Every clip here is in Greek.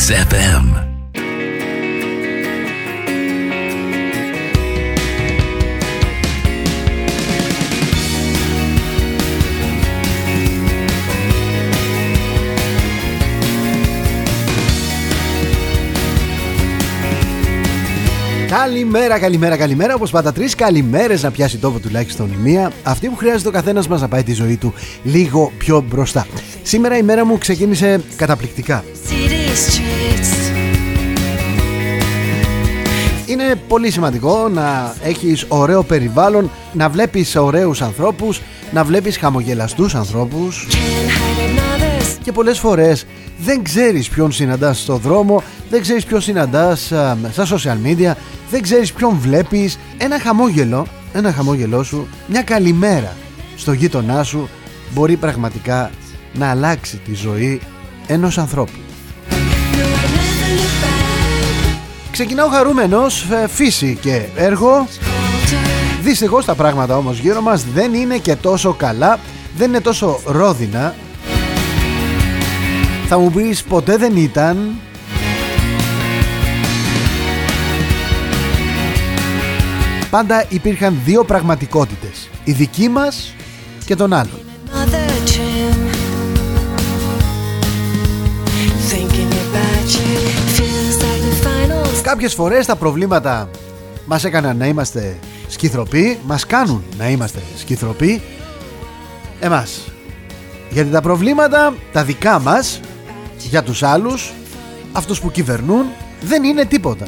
Mix FM. Καλημέρα, καλημέρα, καλημέρα. Όπως πάντα, τρεις καλημέρες να πιάσει τόπο τουλάχιστον μία. Αυτή που χρειάζεται ο καθένας μας να πάει τη ζωή του λίγο πιο μπροστά. Σήμερα η μέρα μου ξεκίνησε καταπληκτικά. Είναι πολύ σημαντικό να έχεις ωραίο περιβάλλον, να βλέπεις ωραίους ανθρώπους, να βλέπεις χαμογελαστούς ανθρώπους και πολλές φορές δεν ξέρεις ποιον συναντάς στο δρόμο, δεν ξέρεις ποιον συναντάς στα social media, δεν ξέρεις ποιον βλέπεις. Ένα χαμόγελο, ένα χαμόγελό σου, μια καλημέρα στο γείτονά σου μπορεί πραγματικά να αλλάξει τη ζωή ενός ανθρώπου. Ξεκινάω χαρούμενος, ε, φύση και έργο. Δυστυχώς τα πράγματα όμως γύρω μας δεν είναι και τόσο καλά Δεν είναι τόσο ρόδινα. Θα μου πεις ποτέ δεν ήταν Πάντα υπήρχαν δύο πραγματικότητες Η δική μας και των άλλων Κάποιες φορές τα προβλήματα μας έκαναν να είμαστε σκυθροποί Μας κάνουν να είμαστε σκυθροποί. Εμάς. Γιατί τα προβλήματα τα δικά μας Για τους άλλους Αυτούς που κυβερνούν Δεν είναι τίποτα.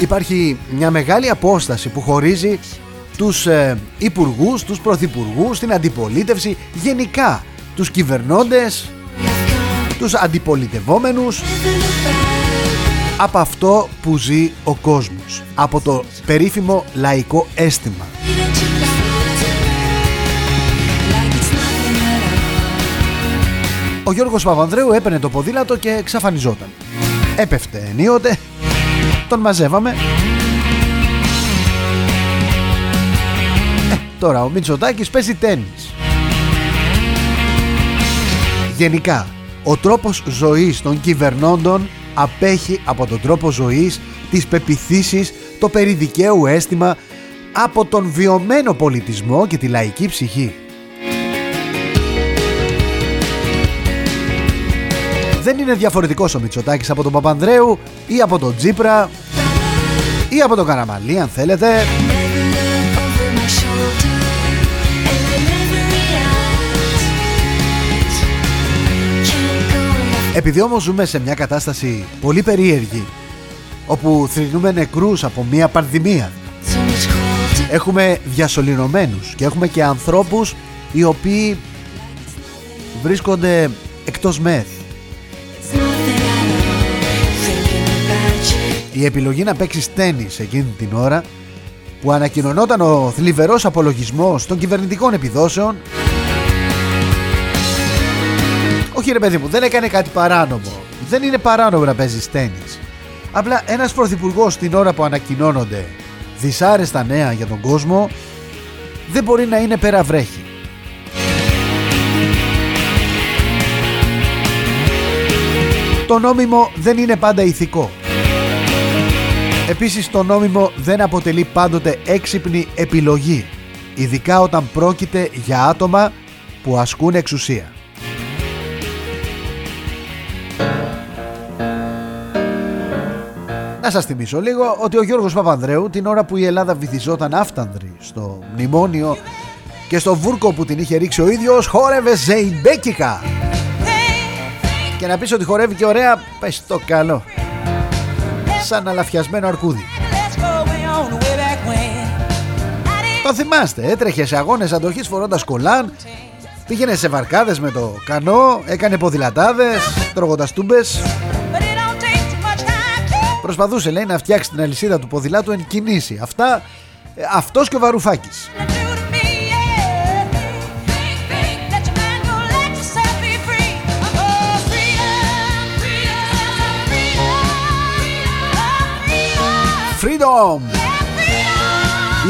Υπάρχει μια μεγάλη απόσταση που χωρίζει τους ε, υπουργούς, τους πρωθυπουργούς, την αντιπολίτευση, γενικά τους κυβερνώντες, τους αντιπολιτευόμενους από αυτό που ζει ο κόσμος, από το περίφημο λαϊκό αίσθημα. Ο Γιώργος Παπανδρέου έπαιρνε το ποδήλατο και εξαφανιζόταν. Έπεφτε ενίοτε, τον μαζεύαμε. Ε, τώρα ο Μητσοτάκης παίζει τέννις. Γενικά, ο τρόπος ζωής των κυβερνώντων απέχει από τον τρόπο ζωής, τις πεπιθήσεις, το περιδικαίου αίσθημα, από τον βιωμένο πολιτισμό και τη λαϊκή ψυχή. Δεν είναι διαφορετικός ο Μητσοτάκης από τον Παπανδρέου ή από τον Τζίπρα ή από τον Καραμαλή αν θέλετε. Επειδή όμως ζούμε σε μια κατάσταση πολύ περίεργη όπου θρυνούμε νεκρούς από μια πανδημία. Έχουμε διασωληνωμένους και έχουμε και ανθρώπους οι οποίοι βρίσκονται εκτός μεθ. Η επιλογή να παίξεις τέννις εκείνη την ώρα που ανακοινωνόταν ο θλιβερός απολογισμός των κυβερνητικών επιδόσεων όχι ρε παιδί μου δεν έκανε κάτι παράνομο. Δεν είναι παράνομο να παίζεις τέννις απλά ένας πρωθυπουργός την ώρα που ανακοινώνονται δυσάρεστα νέα για τον κόσμο δεν μπορεί να είναι πέρα βρέχη Το νόμιμο δεν είναι πάντα ηθικό. Επίσης το νόμιμο δεν αποτελεί πάντοτε έξυπνη επιλογή ειδικά όταν πρόκειται για άτομα που ασκούν εξουσία. Να σας θυμίσω λίγο ότι ο Γιώργος Παπανδρέου την ώρα που η Ελλάδα βυθιζόταν άφτανδρη στο μνημόνιο και στο βούρκο που την είχε ρίξει ο ίδιος χόρευε ζεϊμπέκικα. Και να πεις ότι χορεύει και ωραία, πες το καλό σαν αλαφιασμένο αρκούδι. Το θυμάστε, έτρεχε σε αγώνες αντοχής φορώντας κολάν, πήγαινε σε βαρκάδες με το κανό, έκανε ποδηλατάδες, τρώγοντας τούμπες. Προσπαθούσε λέει να φτιάξει την αλυσίδα του ποδηλάτου εν κινήσει. Αυτά, ε, αυτός και ο Βαρουφάκης. Freedom!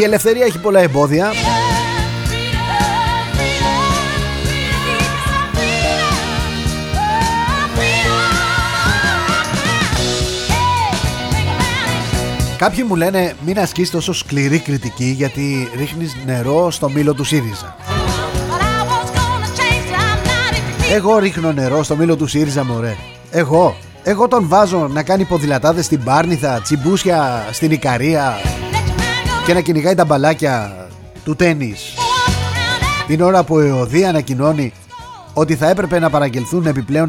Η ελευθερία έχει πολλά εμπόδια. Κάποιοι μου λένε μην ασκείς τόσο σκληρή κριτική γιατί ρίχνεις νερό στο μήλο του ΣΥΡΙΖΑ. Εγώ ρίχνω νερό στο μήλο του ΣΥΡΙΖΑ μωρέ. Εγώ. Εγώ τον βάζω να κάνει ποδηλατάδες στην Πάρνηθα, τσιμπούσια στην Ικαρία και να κυνηγάει τα μπαλάκια του τένις. Την ώρα που η ΕΟΔΗ ανακοινώνει ότι θα έπρεπε να παραγγελθούν επιπλέον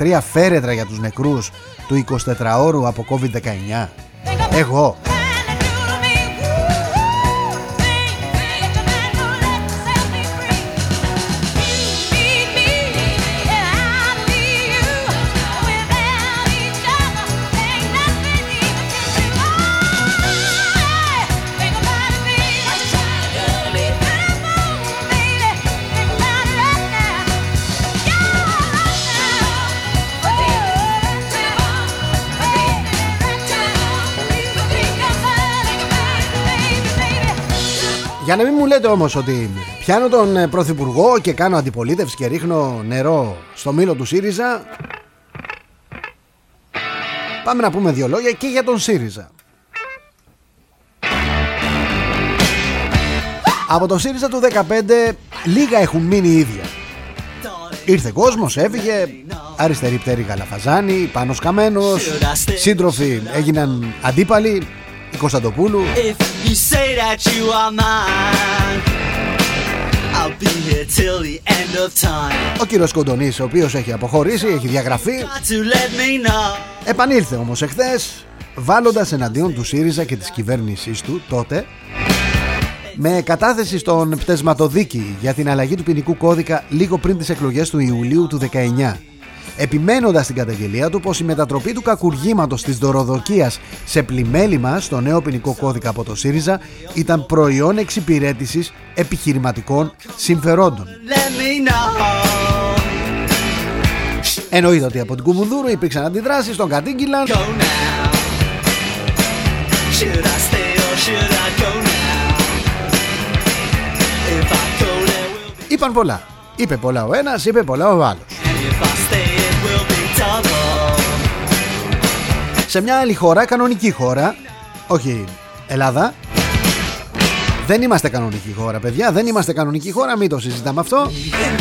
93 φέρετρα για τους νεκρούς του 24ωρου από COVID-19. Εγώ Για να μην μου λέτε όμως ότι πιάνω τον ε, Πρωθυπουργό και κάνω αντιπολίτευση και ρίχνω νερό στο μήλο του ΣΥΡΙΖΑ Πάμε να πούμε δύο λόγια και για τον ΣΥΡΙΖΑ. Από το ΣΥΡΙΖΑ του 15 λίγα έχουν μείνει ίδια. Ήρθε κόσμος, έφυγε Αριστερή πτέρη Γαλαφαζάνη, Πάνος Καμένος Σύντροφοι έγιναν αντίπαλοι η Κωνσταντοπούλου Ο κύριος Κοντονής ο οποίος έχει αποχωρήσει, έχει διαγραφεί. Επανήλθε όμως εχθές Βάλλοντας εναντίον του ΣΥΡΙΖΑ και της κυβέρνησής του τότε με κατάθεση στον πτεσματοδίκη για την αλλαγή του ποινικού κώδικα λίγο πριν τις εκλογές του Ιουλίου του 19 επιμένοντας την καταγγελία του πως η μετατροπή του κακουργήματος της δωροδοκίας σε πλημέλημα στο νέο ποινικό κώδικα από το ΣΥΡΙΖΑ ήταν προϊόν εξυπηρέτησης επιχειρηματικών συμφερόντων. Εννοείται ότι από την Κουμουνδούρου υπήρξαν αντιδράσεις στον Κατήγγυλαν Είπαν πολλά. Είπε πολλά ο ένας, είπε πολλά ο άλλος. Σε μια άλλη χώρα, κανονική χώρα, όχι Ελλάδα, δεν είμαστε κανονική χώρα, παιδιά. Δεν είμαστε κανονική χώρα, μην το συζητάμε αυτό.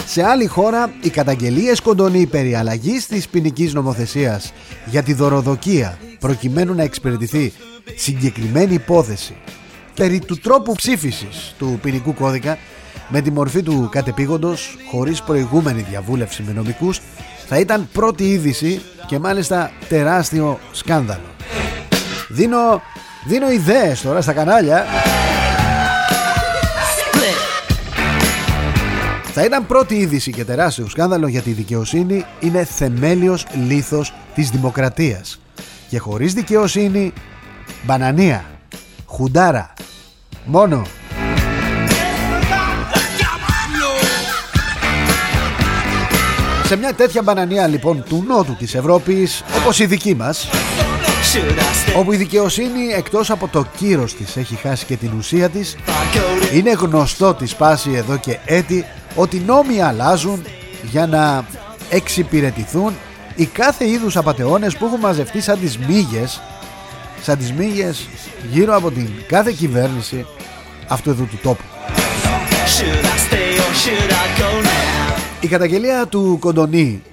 Σε άλλη χώρα, οι καταγγελίες κοντονή περί αλλαγή τη ποινική νομοθεσίας για τη δωροδοκία προκειμένου να εξυπηρετηθεί συγκεκριμένη υπόθεση περί του τρόπου ψήφισης του ποινικού κώδικα με τη μορφή του κατεπήγοντος χωρίς προηγούμενη διαβούλευση με νομικούς θα ήταν πρώτη είδηση και μάλιστα τεράστιο σκάνδαλο. Δίνω, δίνω ιδέες τώρα στα κανάλια. Θα ήταν πρώτη είδηση και τεράστιο σκάνδαλο γιατί η δικαιοσύνη είναι θεμέλιος λίθος της δημοκρατίας. Και χωρίς δικαιοσύνη, μπανανία, χουντάρα, μόνο Σε μια τέτοια μπανανία λοιπόν του νότου της Ευρώπης όπως η δική μας όπου η δικαιοσύνη εκτός από το κύρος της έχει χάσει και την ουσία της είναι γνωστό της σπάση εδώ και έτη ότι νόμοι αλλάζουν για να εξυπηρετηθούν οι κάθε είδους απατεώνες που έχουν μαζευτεί σαν τις μύγες σαν τις μύγες γύρω από την κάθε κυβέρνηση αυτού εδώ του τόπου η καταγγελία του Κοντονή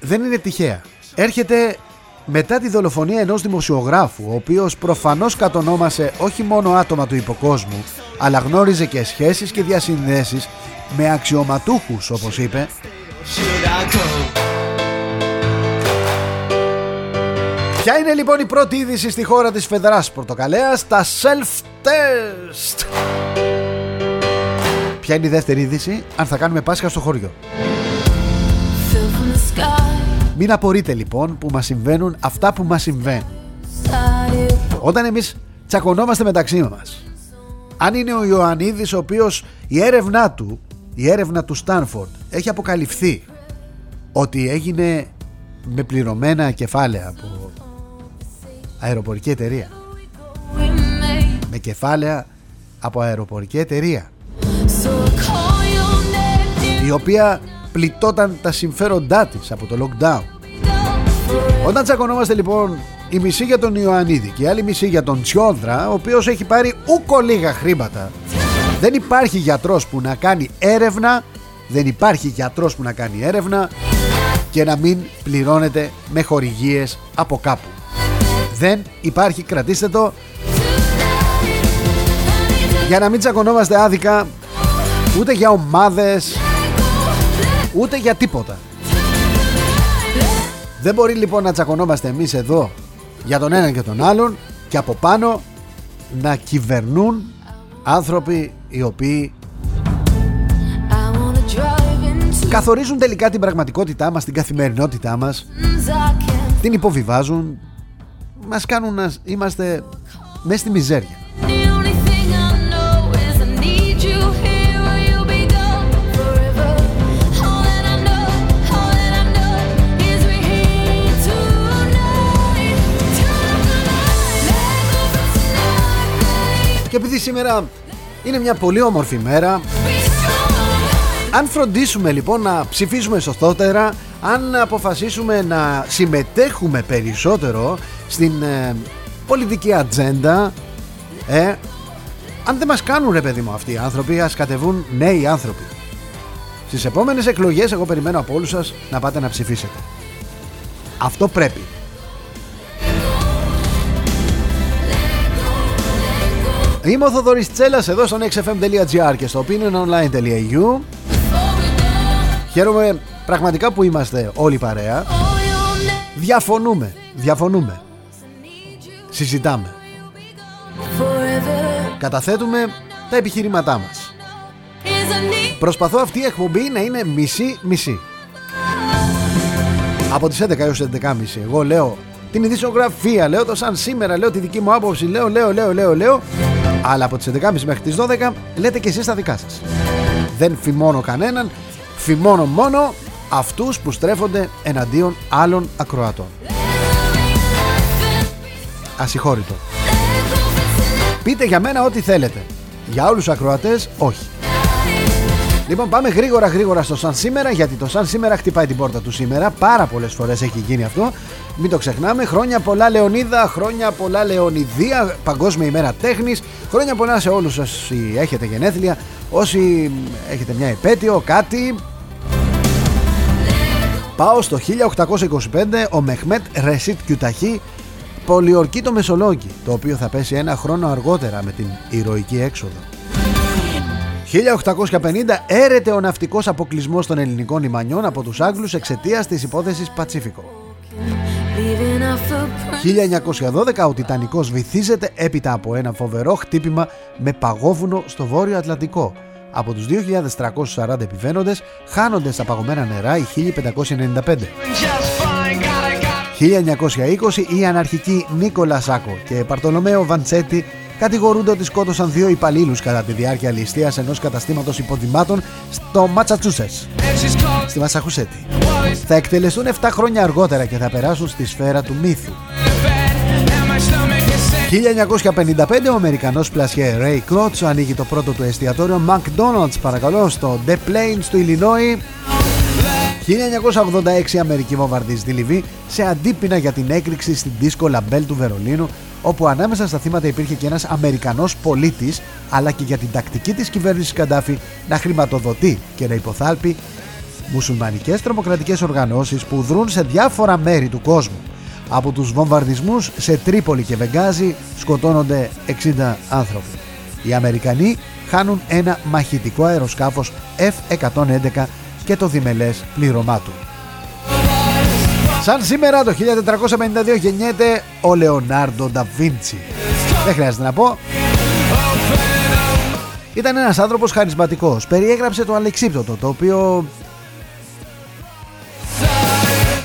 δεν είναι τυχαία. Έρχεται μετά τη δολοφονία ενός δημοσιογράφου, ο οποίος προφανώς κατονόμασε όχι μόνο άτομα του υποκόσμου, αλλά γνώριζε και σχέσεις και διασυνδέσεις με αξιωματούχους, όπως είπε. Ποια είναι λοιπόν η πρώτη είδηση στη χώρα της Φεδράς Πορτοκαλέας, τα self-test. Ποια είναι η δεύτερη είδηση, αν θα κάνουμε Πάσχα στο χωριό. Μην απορείτε λοιπόν που μας συμβαίνουν αυτά που μας συμβαίνουν. Όταν εμείς τσακωνόμαστε μεταξύ μας. Αν είναι ο Ιωαννίδης ο οποίος η έρευνά του, η έρευνα του Στάνφορντ έχει αποκαλυφθεί ότι έγινε με πληρωμένα κεφάλαια από αεροπορική εταιρεία. Με κεφάλαια από αεροπορική εταιρεία. Η οποία πληττόταν τα συμφέροντά της από το lockdown. Όταν τσακωνόμαστε λοιπόν η μισή για τον Ιωαννίδη και η άλλη μισή για τον Τσιόδρα, ο οποίος έχει πάρει ούκο λίγα χρήματα. Δεν υπάρχει γιατρός που να κάνει έρευνα, δεν υπάρχει γιατρός που να κάνει έρευνα και να μην πληρώνεται με χορηγίες από κάπου. Δεν υπάρχει, κρατήστε το, για να μην τσακωνόμαστε άδικα ούτε για ομάδες, ούτε για τίποτα. Δεν μπορεί λοιπόν να τσακωνόμαστε εμείς εδώ για τον έναν και τον άλλον και από πάνω να κυβερνούν άνθρωποι οι οποίοι καθορίζουν τελικά την πραγματικότητά μας, την καθημερινότητά μας την υποβιβάζουν μας κάνουν να είμαστε μέσα στη μιζέρια επειδή σήμερα είναι μια πολύ όμορφη μέρα Αν φροντίσουμε λοιπόν να ψηφίσουμε σωστότερα Αν αποφασίσουμε να συμμετέχουμε περισσότερο Στην ε, πολιτική ατζέντα ε, Αν δεν μας κάνουν ρε παιδί μου αυτοί οι άνθρωποι Ας κατεβούν νέοι άνθρωποι. Στις επόμενες εκλογές εγώ περιμένω από όλους σας να πάτε να ψηφίσετε. Αυτό πρέπει Είμαι ο Θοδωρής Τσέλας εδώ στο nextfm.gr και στο opiniononline.eu Χαίρομαι πραγματικά που είμαστε όλοι παρέα. Διαφωνούμε, διαφωνούμε. Συζητάμε. Καταθέτουμε τα επιχειρήματά μας. Προσπαθώ αυτή η εκπομπή να είναι μισή-μισή Από τις 11 έως 11.30 Εγώ λέω την ειδησιογραφία, λέω το σαν σήμερα, λέω τη δική μου άποψη, λέω, λέω, λέω, λέω, λέω αλλά από τις 11.30 μέχρι τις 12 λέτε και εσείς τα δικά σας. Δεν φημώνω κανέναν, φημώνω μόνο αυτούς που στρέφονται εναντίον άλλων ακροατών. Ασυγχώρητο. Πείτε για μένα ό,τι θέλετε. Για όλους τους ακροατές όχι. Λοιπόν πάμε γρήγορα γρήγορα στο σαν σήμερα γιατί το σαν σήμερα χτυπάει την πόρτα του σήμερα. Πάρα πολλές φορές έχει γίνει αυτό. Μην το ξεχνάμε. Χρόνια πολλά Λεωνίδα, χρόνια πολλά Λεωνιδία. Παγκόσμια ημέρα τέχνης. Χρόνια πολλά σε όλους όσοι έχετε γενέθλια Όσοι έχετε μια επέτειο, κάτι. Πάω στο 1825 ο Μεχμέτ Ρεσίτ Κιουταχή πολιορκεί το Μεσολόγγι το οποίο θα πέσει ένα χρόνο αργότερα με την ηρωική έξοδο 1850 έρεται ο ναυτικός αποκλεισμός των ελληνικών λιμανιών από τους Άγγλους εξαιτίας της υπόθεσης Πατσίφικο. 1912 ο Τιτανικός βυθίζεται έπειτα από ένα φοβερό χτύπημα με παγόβουνο στο βόρειο Ατλαντικό. Από τους 2.340 επιβαίνοντες χάνονται στα παγωμένα νερά οι 1595. 1920 η αναρχική Νίκολα Σάκο και Παρτολομέο Βαντσέτη κατηγορούνται ότι σκότωσαν δύο υπαλλήλους κατά τη διάρκεια ληστείας ενός καταστήματος υποδημάτων στο Ματσατσούσες, στη Μασαχουσέτη. Θα εκτελεστούν 7 χρόνια αργότερα και θα περάσουν στη σφαίρα του μύθου. 1955 ο Αμερικανός πλασιέ Ray Kroc ανοίγει το πρώτο του εστιατόριο McDonald's παρακαλώ στο Des Plaines του Illinois 1986 η Αμερική βομβαρδίζει τη Λιβύη σε αντίπεινα για την έκρηξη στην ντίσκο Λα Μπελ του Βερολίνου όπου ανάμεσα στα θύματα υπήρχε και ένας Αμερικανός πολίτης αλλά και για την τακτική της κυβέρνησης Καντάφη να χρηματοδοτεί και να υποθάλπει μουσουλμανικές τρομοκρατικές οργανώσεις που δρούν σε διάφορα μέρη του κόσμου. Από τους βομβαρδισμούς σε Τρίπολη και Βεγγάζη σκοτώνονται 60 άνθρωποι. Οι Αμερικανοί χάνουν ένα μαχητικό αεροσκάφος F-111 και το διμελές πλήρωμά του. Σαν σήμερα το 1452 γεννιέται ο Λεωνάρντο Νταβίντσι. Δεν χρειάζεται να πω. Ήταν ένας άνθρωπος χαρισματικός. Περιέγραψε το αλεξίπτωτο το οποίο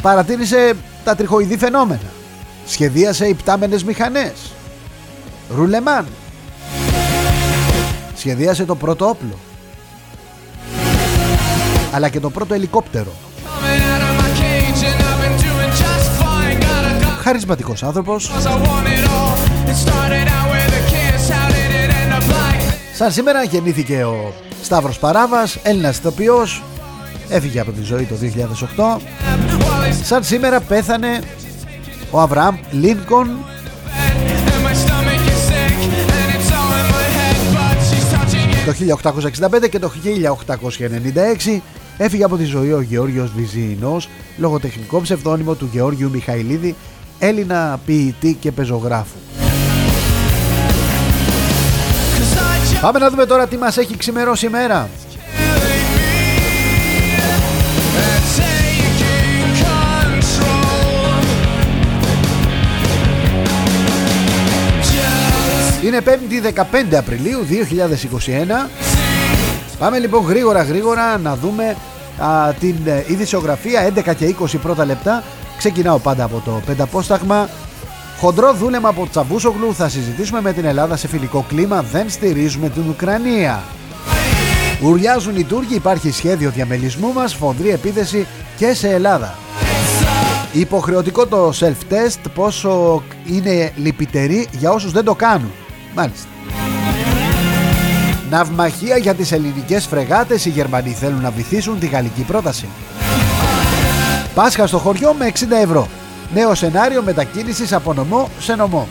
παρατήρησε τα τριχοειδή φαινόμενα. Σχεδίασε υπτάμενες μηχανές. Ρουλεμάν. Σχεδίασε το πρώτο όπλο. Αλλά και το πρώτο ελικόπτερο. Χαρισματικός άνθρωπος. Σαν σήμερα γεννήθηκε ο Σταύρος Παράβας, Έλληνας ηθοποιός. Έφυγε από τη ζωή το 2008 Σαν σήμερα πέθανε ο Αβραάμ Λίνκον. Το 1865 και το 1896 έφυγε από τη ζωή ο Γεώργιος Βυζίνος λογοτεχνικό ψευδόνυμο του Γεώργιου Μιχαηλίδη Έλληνα ποιητή και πεζογράφου. Πάμε να δούμε τώρα τι μας έχει ξημερώσει η μέρα. Είναι 5η 15 Απριλίου 2021 Πάμε λοιπόν γρήγορα γρήγορα να δούμε α, την ε, ειδησιογραφία 11 και 20 πρώτα λεπτά Ξεκινάω πάντα από το πενταπόσταγμα Χοντρό δούλεμα από Τσαμπούσογλου θα συζητήσουμε με την Ελλάδα σε φιλικό κλίμα Δεν στηρίζουμε την Ουκρανία Ουρλιάζουν οι Τούρκοι, υπάρχει σχέδιο διαμελισμού μας, φονδρή επίθεση και σε Ελλάδα. Υποχρεωτικό το self-test πόσο είναι λυπητερή για όσους δεν το κάνουν. Μάλιστα. Ναυμαχία για τις ελληνικές φρεγάτες. Οι Γερμανοί θέλουν να βυθίσουν τη γαλλική πρόταση. Πάσχα στο χωριό με 60 ευρώ. Νέο σενάριο μετακίνησης από νομό σε νομό.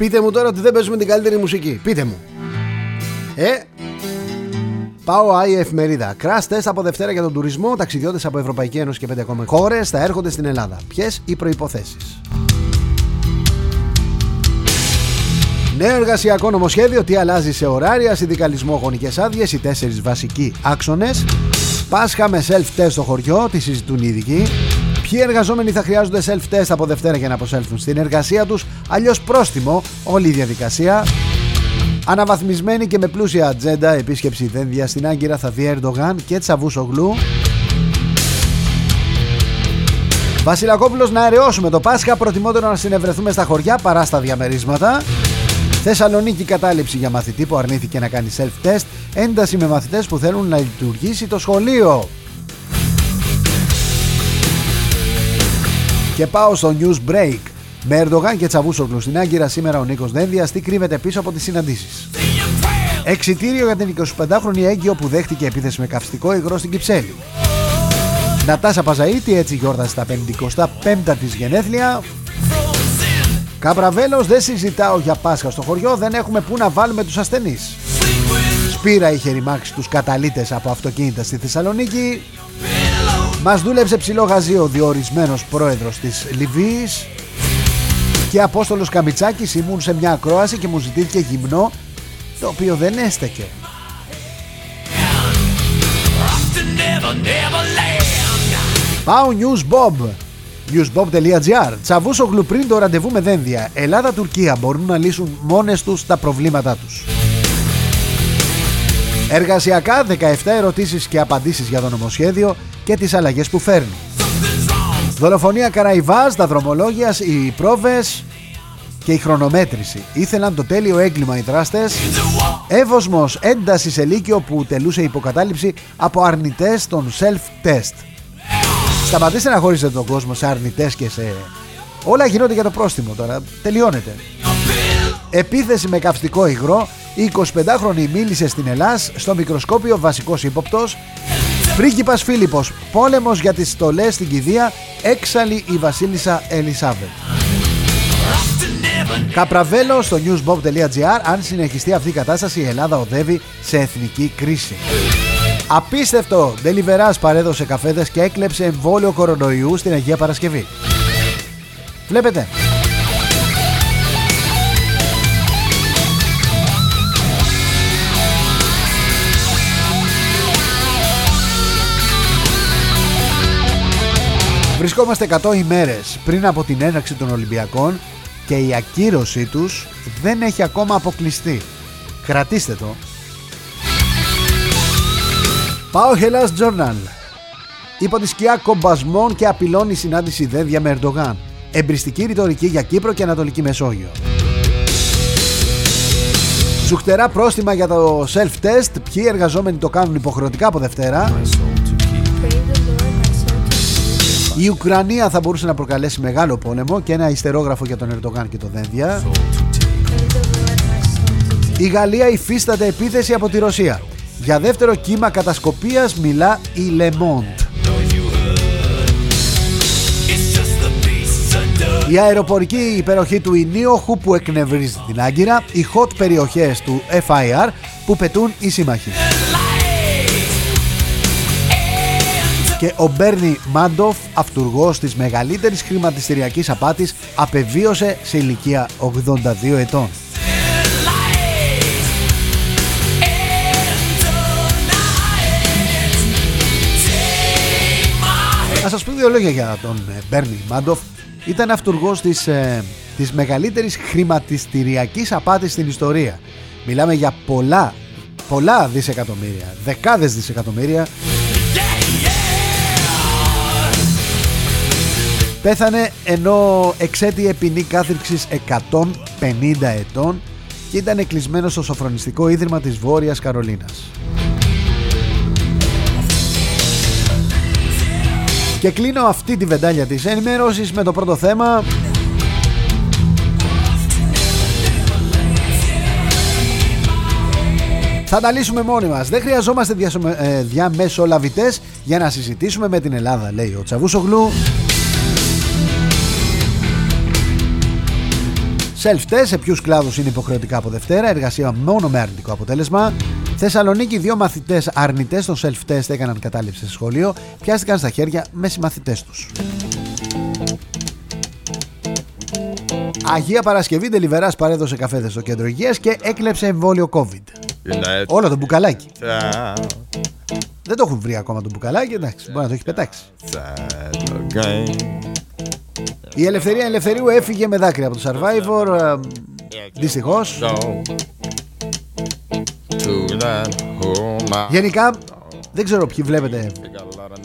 Πείτε μου τώρα ότι δεν παίζουμε την καλύτερη μουσική. Πείτε μου. Ε, Πάω Άι Εφημερίδα. Crash test από Δευτέρα για τον τουρισμό. Ταξιδιώτες από Ευρωπαϊκή Ένωση και πέντε ακόμα χώρες θα έρχονται στην Ελλάδα. Ποιες οι προποθέσει. Νέο εργασιακό νομοσχέδιο. Τι αλλάζει σε ωράρια, συνδικαλισμό, γονικές άδειες. Οι τέσσερις βασικοί άξονες. Πάσχα με self-test στο χωριό. Τι συζητούν οι ειδικοί. Ποιοι εργαζόμενοι θα χρειάζονται self-test από Δευτέρα για να αποσέλθουν στην εργασία τους, αλλιώς πρόστιμο όλη η διαδικασία. Αναβαθμισμένη και με πλούσια ατζέντα επίσκεψη δένδια στην Άγκυρα θα δει Ερντογάν και Τσαβούσογλου. Βασιλακόπουλος να αραιώσουμε το Πάσχα. Προτιμότερο να συνευρεθούμε στα χωριά παρά στα διαμερίσματα. Θεσσαλονίκη κατάληψη για μαθητή που αρνήθηκε να κάνει self-test. Ένταση με μαθητές που θέλουν να λειτουργήσει το σχολείο. Και πάω στο news break. Με Ερντογάν και Τσαβούσογλου στην Άγκυρα σήμερα ο Νίκος Δένδια τι κρύβεται πίσω από τις συναντήσεις. Εξιτήριο για την 25χρονη έγκυο που δέχτηκε επίθεση με καυστικό υγρό στην Κυψέλη. Νατάσα Παζαΐτη έτσι γιόρτασε τα 55 της γενέθλια. Καμπραβέλος δεν συζητάω για Πάσχα στο χωριό, δεν έχουμε που να βάλουμε τους ασθενείς. Σπύρα είχε ρημάξει τους καταλήτες από αυτοκίνητα στη Θεσσαλονίκη. Μας δούλεψε ψηλό γαζί ο διορισμένος πρόεδρος της Λιβύης και Απόστολος Καμιτσάκης. Ήμουν σε μια ακρόαση και μου ζητήθηκε γυμνό το οποίο δεν έστεκε. Πάω News Bob newsbob.gr Τσαβούσογλου πριν το ραντεβού με δένδια Ελλάδα-Τουρκία μπορούν να λύσουν μόνες τους τα προβλήματά τους. Εργασιακά 17 ερωτήσεις και απαντήσεις για το νομοσχέδιο και τις αλλαγές που φέρνει. Δολοφονία Καραϊβάς, τα δρομολόγια, οι πρόβες και η χρονομέτρηση. Ήθελαν το τέλειο έγκλημα οι δράστες. Εύωσμος έντασης σε λύκειο που τελούσε υποκατάληψη από αρνητές των self-test. Σταματήστε να χωρίσετε τον κόσμο σε αρνητές και σε... Όλα γίνονται για το πρόστιμο τώρα. Τελειώνεται. Επίθεση με καυστικό υγρό. Η 25χρονη μίλησε στην Ελλάς στο μικροσκόπιο βασικός ύποπτος Πρίγκιπας Φίλιππος, πόλεμος για τις στολές στην κηδεία, έξαλλη η βασίλισσα Ελισάβετ. Καπραβέλο στο newsbob.gr Αν συνεχιστεί αυτή η κατάσταση η Ελλάδα οδεύει σε εθνική κρίση Απίστευτο! Deliverás παρέδωσε καφέδες και έκλεψε εμβόλιο κορονοϊού στην Αγία Παρασκευή Βλέπετε Βρισκόμαστε 100 ημέρες πριν από την έναρξη των Ολυμπιακών και η ακύρωσή τους δεν έχει ακόμα αποκλειστεί. Κρατήστε το. Πάω Hellas Journal. Υπό τη σκιά κομπασμών και απειλών η συνάντηση δένδια με Ερντογάν. Εμπριστική ρητορική για Κύπρο και Ανατολική Μεσόγειο. Ζουχτερά πρόστιμα για το self-test. Ποιοι εργαζόμενοι το κάνουν υποχρεωτικά από Δευτέρα. Η Ουκρανία θα μπορούσε να προκαλέσει μεγάλο πόλεμο και ένα ιστερόγραφο για τον Ερντογάν και το Δένδια. Η Γαλλία υφίσταται επίθεση από τη Ρωσία. Για δεύτερο κύμα κατασκοπίας μιλά η Le Monde. Η αεροπορική υπεροχή του Ινίοχου που εκνευρίζει την Άγκυρα, οι hot περιοχές του FIR που πετούν οι σύμμαχοι. Και ο Μπέρνι Μάντοφ, αυτούργος της μεγαλύτερης χρηματιστηριακής απάτης, απεβίωσε σε ηλικία 82 ετών. Να σας πω δύο λόγια για τον Μπέρνι Μάντοφ ήταν αυτούργος της, ε, της μεγαλύτερης χρηματιστηριακής απάτης στην ιστορία. Μιλάμε για πολλά, πολλά δισεκατομμύρια, δεκάδες δισεκατομμύρια. Πέθανε ενώ εξέτειε ποινή κάθριξης 150 ετών και ήταν κλεισμένο στο σοφρονιστικό ίδρυμα της Βόρειας Καρολίνας. Και κλείνω αυτή τη βεντάλια της ενημέρωσης με το πρώτο θέμα Θα τα λύσουμε μόνοι μας. Δεν χρειαζόμαστε ε, διαμεσολαβητές για να συζητήσουμε με την Ελλάδα, λέει ο Τσαβούσογλου. Self-test σε ποιους κλάδους είναι υποχρεωτικά από Δευτέρα, εργασία μόνο με αρνητικό αποτέλεσμα. Θεσσαλονίκη, δύο μαθητές αρνητές στο self-test έκαναν κατάληψη σε σχολείο, πιάστηκαν στα χέρια με συμμαθητές τους. Αγία Παρασκευή, Ντελιβεράς παρέδωσε καφέδες στο κέντρο υγείας και έκλεψε εμβόλιο COVID. Όλο το μπουκαλάκι. Δεν το έχουν βρει ακόμα το μπουκαλάκι, εντάξει, μπορεί να το έχει πετάξει. Η Ελευθερία Ελευθερίου έφυγε με δάκρυα από το Survivor. Δυστυχώς. Γενικά δεν ξέρω ποιοι βλέπετε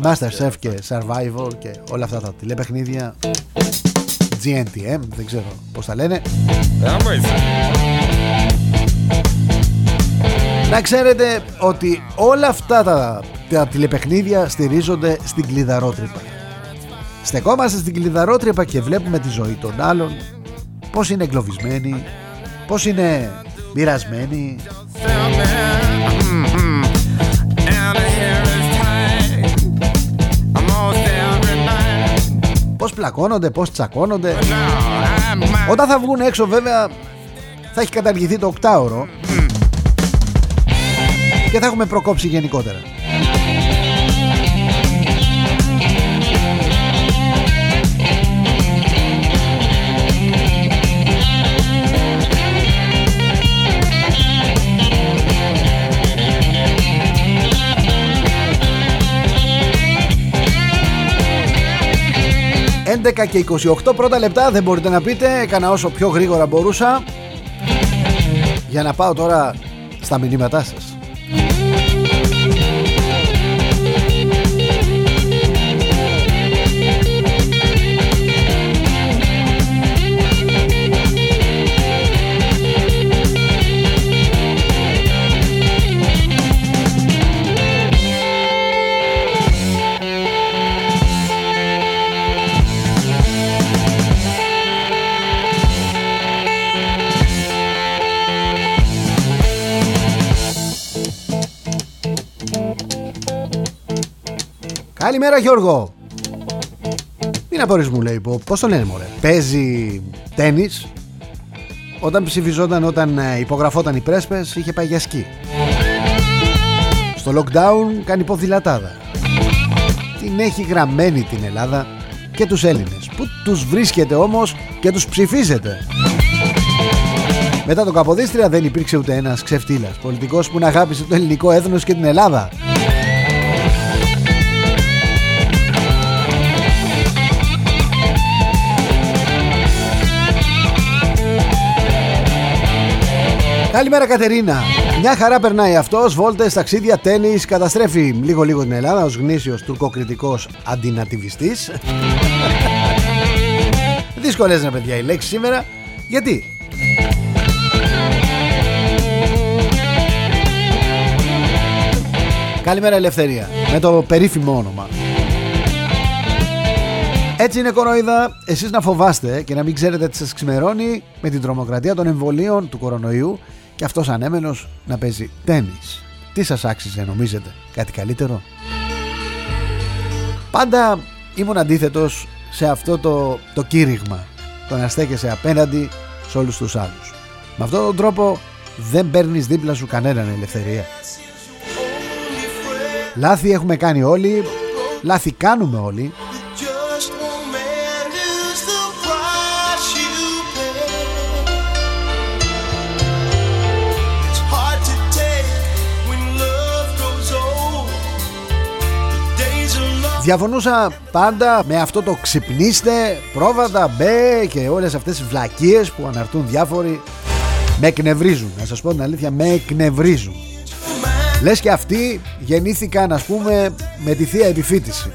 Masterchef και Survivor και όλα αυτά τα τηλεπαιχνίδια GNTM δεν ξέρω πως τα λένε Να ξέρετε ότι όλα αυτά τα, τα τηλεπαιχνίδια στηρίζονται στην κλειδαρότρυπα Στεκόμαστε στην κλειδαρότρυπα και βλέπουμε τη ζωή των άλλων. Πώς είναι εγκλωβισμένοι Πώς είναι μοιρασμένοι. Πώς πλακώνονται, πώς τσακώνονται. Όταν θα βγουν έξω βέβαια θα έχει καταργηθεί το οκτάωρο. Και θα έχουμε προκόψει γενικότερα 11 και 28 πρώτα λεπτά. Δεν μπορείτε να πείτε. Έκανα όσο πιο γρήγορα μπορούσα. Για να πάω τώρα στα μηνύματά σας 'Καλημέρα Γιώργο. Μην απορείς μου λέει Πώς το λένε μωρέ; Παίζει τένις. Όταν ψηφιζόταν Όταν ε, υπογραφόταν οι πρέσπες Είχε πάει για σκι. Στο lockdown κάνει ποδηλατάδα Την έχει γραμμένη την Ελλάδα Και τους Έλληνες Που τους βρίσκεται όμως Και τους ψηφίζεται. Μετά τον Καποδίστρια δεν υπήρξε ούτε ένας ξεφτύλας. Πολιτικός που να αγάπησε το ελληνικό έθνος και την Ελλάδα Καλημέρα Κατερίνα. Μια χαρά περνάει αυτός. Βόλτες, ταξίδια, τέννη. Καταστρέφει λίγο-λίγο την Ελλάδα ως γνήσιος τουρκοκριτικός αντινατιβιστής. δύσκολες είναι παιδιά οι λέξεις σήμερα. Γιατί; Καλημέρα Ελευθερία Με το περίφημο όνομα έτσι είναι κοροϊδά εσείς να φοβάστε και να μην ξέρετε τι σας ξημερώνει με την τρομοκρατία των εμβολίων του κορονοϊού και αυτός ανέμενος να παίζει τένις. Τι σας άξιζε νομίζετε, κάτι καλύτερο; Πάντα ήμουν αντίθετος σε αυτό το, το κήρυγμα, το να στέκεσαι απέναντι σε όλους τους άλλους. Με αυτόν τον τρόπο δεν παίρνεις δίπλα σου κανέναν ελευθερία. Λάθη έχουμε κάνει όλοι, λάθη κάνουμε όλοι Διαφωνούσα πάντα με αυτό το ξυπνήστε, πρόβατα, μπε και όλες αυτές τις βλακίες που αναρτούν διάφοροι με εκνευρίζουν. Να σας πω την αλήθεια, με εκνευρίζουν. Λες και αυτοί γεννήθηκαν ας πούμε με τη θεία επιφύτηση.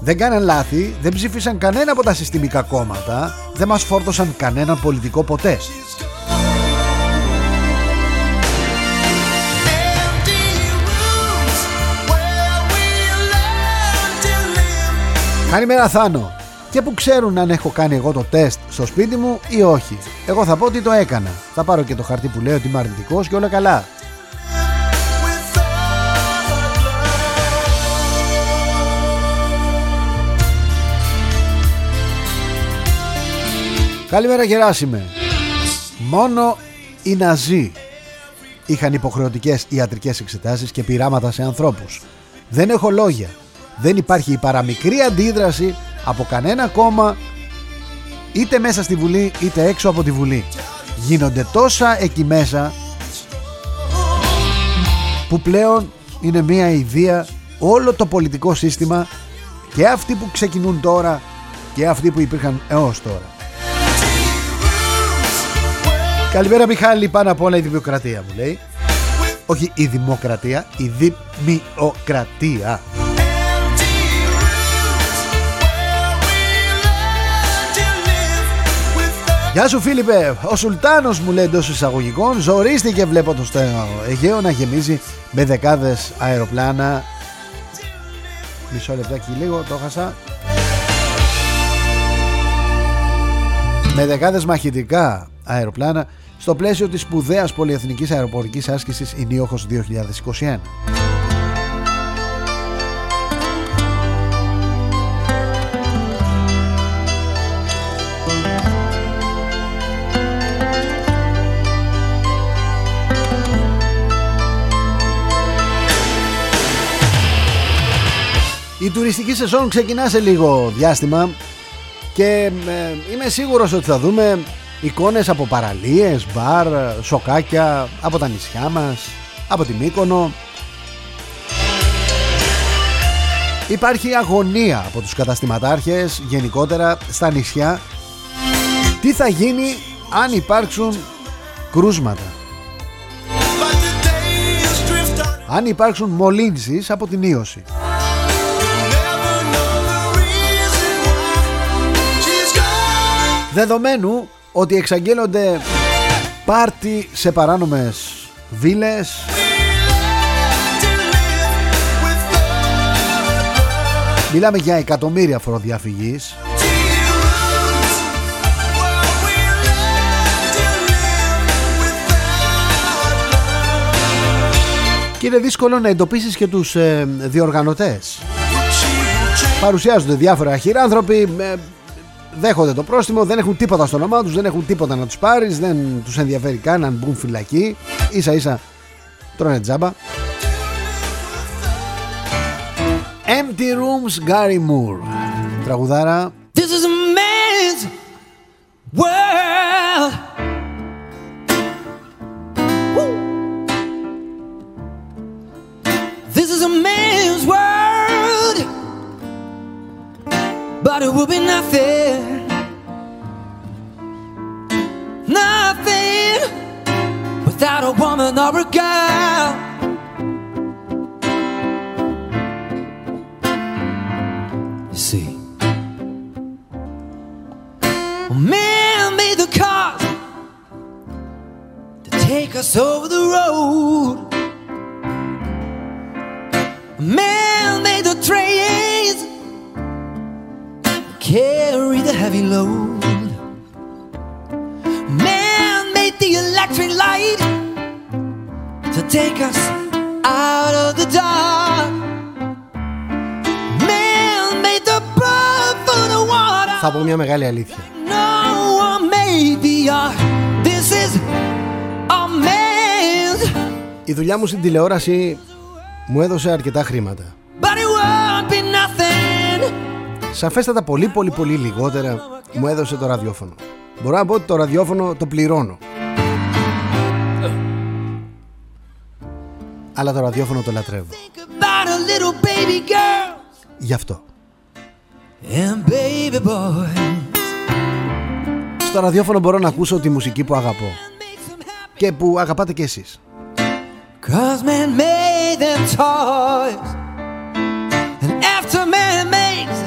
Δεν κάναν λάθη, δεν ψήφισαν κανένα από τα συστημικά κόμματα, δεν μας φόρτωσαν κανέναν πολιτικό ποτέ. Καλημέρα Θάνο και που ξέρουν αν έχω κάνει εγώ το τεστ στο σπίτι μου ή όχι. Εγώ θα πω ότι το έκανα. Θα πάρω και το χαρτί που λέει ότι είμαι αρνητικός και όλα καλά. Καλημέρα Γεράσιμε. Μόνο οι Ναζί είχαν υποχρεωτικές ιατρικές εξετάσεις και πειράματα σε ανθρώπους. Δεν έχω λόγια. Δεν υπάρχει η παραμικρή αντίδραση από κανένα κόμμα είτε μέσα στη Βουλή είτε έξω από τη Βουλή. Γίνονται τόσα εκεί μέσα που πλέον είναι μια ιδέα όλο το πολιτικό σύστημα και αυτοί που ξεκινούν τώρα και αυτοί που υπήρχαν έως τώρα. Καλημέρα Μιχάλη, πάνω απ' όλα η δημοκρατία μου λέει. Όχι η δημοκρατία, η δημοκρατία. Γεια σου Φίλιππε, ο Σουλτάνος μου λέει εντός εισαγωγικών ζορίστηκε βλέπω το στέγο Αιγαίο να γεμίζει με δεκάδες αεροπλάνα Μισό λεπτάκι λίγο, το χάσα Με δεκάδες μαχητικά αεροπλάνα στο πλαίσιο της σπουδαίας πολυεθνικής αεροπορικής άσκησης Ινίοχος 2021 τουριστική σεζόν ξεκινά σε λίγο διάστημα και ε, είμαι σίγουρος ότι θα δούμε εικόνες από παραλίες, μπαρ, σοκάκια από τα νησιά μας, από τη Μύκονο. Υπάρχει αγωνία από τους καταστηματάρχες γενικότερα στα νησιά τι θα γίνει αν υπάρξουν κρούσματα; Αν υπάρξουν μολύνσεις από την ίωση. Δεδομένου ότι εξαγγέλλονται πάρτι σε παράνομες βίλες. Μιλάμε για εκατομμύρια φοροδιαφυγής. Και είναι δύσκολο να εντοπίσεις και τους ε, διοργανωτές. Παρουσιάζονται διάφορα χειράνθρωποι δέχονται το πρόστιμο, δεν έχουν τίποτα στο όνομά τους, δεν έχουν τίποτα να τους πάρεις, δεν τους ενδιαφέρει καν να μπουν φυλακή, ίσα ίσα τρώνε τζάμπα. Empty Rooms Gary Moore. Τραγουδάρα. This is a man's world but it would be nothing. Nothing without a woman or a girl. You see, a man made the cars to take us over the road. Θα πω μια μεγάλη αλήθεια. No, maybe uh, this is a man's. Η δουλειά μου στην τηλεόραση μου έδωσε αρκετά χρήματα. But it won't be nothing. Σαφέστατα πολύ πολύ πολύ λιγότερα μου έδωσε το ραδιόφωνο. Μπορώ να πω ότι το ραδιόφωνο το πληρώνω. Αλλά το ραδιόφωνο το λατρεύω. Γι' αυτό. Στο ραδιόφωνο μπορώ να ακούσω τη μουσική που αγαπώ και που αγαπάτε κι εσείς. Cause man made them toys And after man makes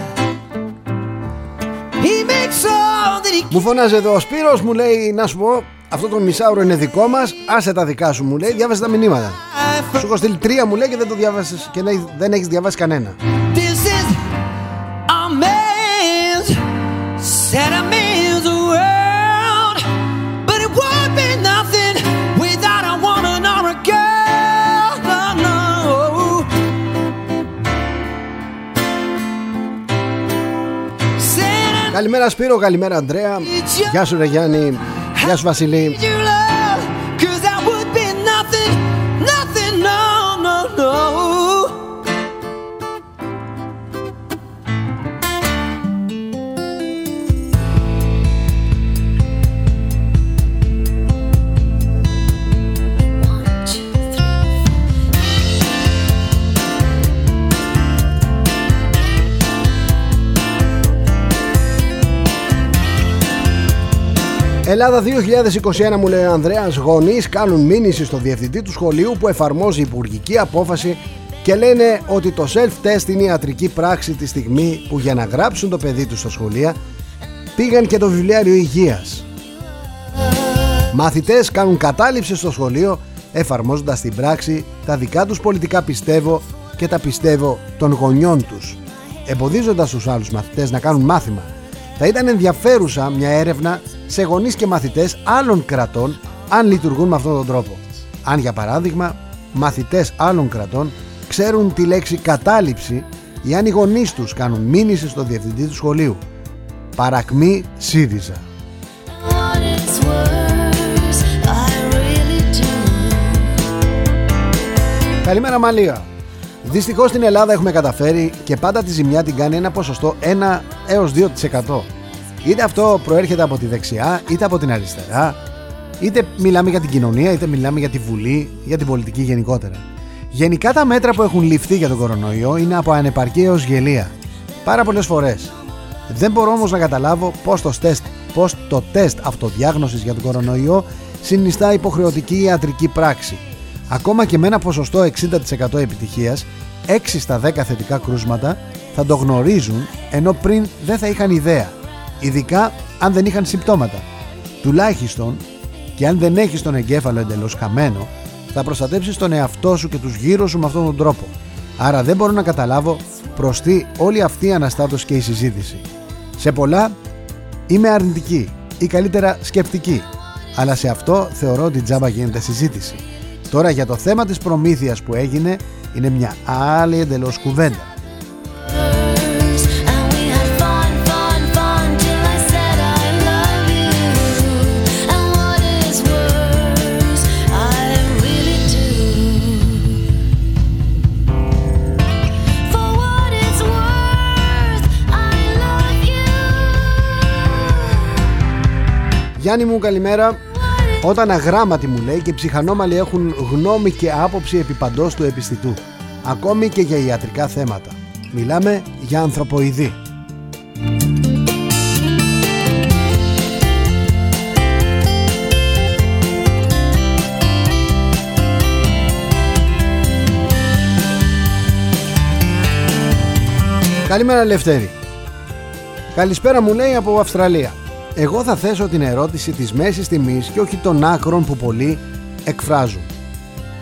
He makes all that he Μου φωνάζει εδώ ο Σπύρος μου λέει να σου πω αυτό το μισάωρο είναι δικό μας Άσε τα δικά σου μου λέει Διάβασε τα μηνύματα Σου έχω στείλει τρία μου λέει και δεν το διάβασες Και δεν έχεις διαβάσει κανένα This is a man's Set a man's world But it won't be nothing Without a woman or a girl No, no Καλημέρα Σπύρο, καλημέρα Αντρέα Γεια σου ρε Γιάννη Γεια σου Βασιλή Ελλάδα 2021 μου λέει ο Ανδρέας. Γονείς κάνουν μήνυση στο διευθυντή του σχολείου που εφαρμόζει υπουργική απόφαση και λένε ότι το self-test είναι ιατρική πράξη τη στιγμή που για να γράψουν το παιδί τους στα σχολεία πήγαν και το βιβλιάριο υγείας. Μαθητές κάνουν κατάληψη στο σχολείο εφαρμόζοντας στην πράξη. Τα δικά τους πολιτικά πιστεύω και τα πιστεύω των γονιών τους εμποδίζοντας τους άλλους μαθητές να κάνουν μάθημα θα ήταν ενδιαφέρουσα μια έρευνα σε γονείς και μαθητές άλλων κρατών αν λειτουργούν με αυτόν τον τρόπο. Αν για παράδειγμα μαθητές άλλων κρατών ξέρουν τη λέξη κατάληψη ή αν οι γονείς τους κάνουν μήνυση στο διευθυντή του σχολείου. Παρακμή ΣΥΡΙΖΑ. Καλημέρα Μαλία. Δυστυχώς στην Ελλάδα έχουμε καταφέρει και πάντα τη ζημιά την κάνει ένα ποσοστό 1 έως 2%. Είτε αυτό προέρχεται από τη δεξιά, είτε από την αριστερά, είτε μιλάμε για την κοινωνία, είτε μιλάμε για τη Βουλή, για την πολιτική γενικότερα. Γενικά τα μέτρα που έχουν ληφθεί για τον κορονοϊό είναι από ανεπαρκή έως γελία. Πάρα πολλές φορές. Δεν μπορώ όμως να καταλάβω πώς το, τεστ, πώς το τεστ αυτοδιάγνωσης για τον κορονοϊό συνιστά υποχρεωτική ιατρική πράξη. Ακόμα και με ένα ποσοστό 60% επιτυχίας, 6 στα 10 θετικά κρούσματα θα το γνωρίζουν ενώ πριν δεν θα είχαν ιδέα ειδικά αν δεν είχαν συμπτώματα. Τουλάχιστον και αν δεν έχεις τον εγκέφαλο εντελώς χαμένο, θα προστατέψεις τον εαυτό σου και τους γύρω σου με αυτόν τον τρόπο. Άρα δεν μπορώ να καταλάβω προς τι όλη αυτή η αναστάτωση και η συζήτηση. Σε πολλά είμαι αρνητική ή καλύτερα σκεπτική, αλλά σε αυτό θεωρώ ότι τζάμπα γίνεται συζήτηση. Τώρα για το θέμα της προμήθειας που έγινε είναι μια άλλη εντελώς κουβέντα. Γιάννη μου καλημέρα Όταν αγράμματοι μου λέει και ψυχανόμαλοι έχουν γνώμη και άποψη επί παντός του επιστητού Ακόμη και για ιατρικά θέματα. Μιλάμε για ανθρωποειδή. Καλημέρα Λευτέρη. Καλησπέρα μου λέει από Αυστραλία εγώ θα θέσω την ερώτηση της μέσης τιμής και όχι των άκρων που πολλοί εκφράζουν.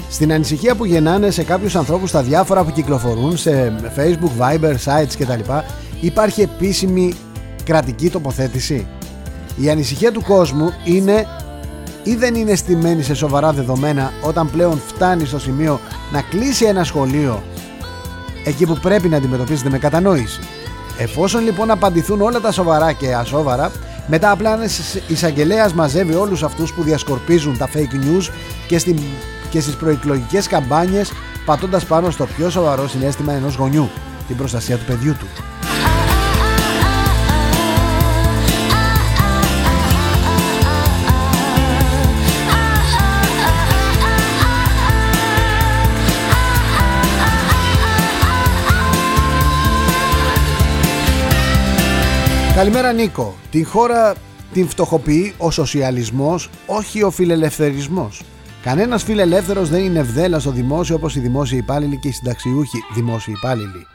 Στην ανησυχία που γεννάνε σε κάποιους ανθρώπους στα διάφορα που κυκλοφορούν σε facebook, viber, sites κτλ. Υπάρχει επίσημη κρατική τοποθέτηση. Η ανησυχία του κόσμου είναι ή δεν είναι στημένη σε σοβαρά δεδομένα όταν πλέον φτάνει στο σημείο να κλείσει ένα σχολείο εκεί που πρέπει να αντιμετωπίζεται με κατανόηση. Εφόσον λοιπόν απαντηθούν όλα τα σοβαρά και ασόβαρα, μετά απλά ένας εισαγγελέας μαζεύει όλους αυτούς που διασκορπίζουν τα fake news και, στην, και στις προεκλογικές καμπάνιες πατώντας πάνω στο πιο σοβαρό συνέστημα ενός γονιού, την προστασία του παιδιού του. Καλημέρα Νίκο. Την χώρα την φτωχοποιεί ο σοσιαλισμός, όχι ο φιλελευθερισμός. Κανένας φιλελεύθερος δεν είναι ευδέλα στο δημόσιο όπως οι δημόσιοι υπάλληλοι και οι συνταξιούχοι δημόσιοι υπάλληλοι.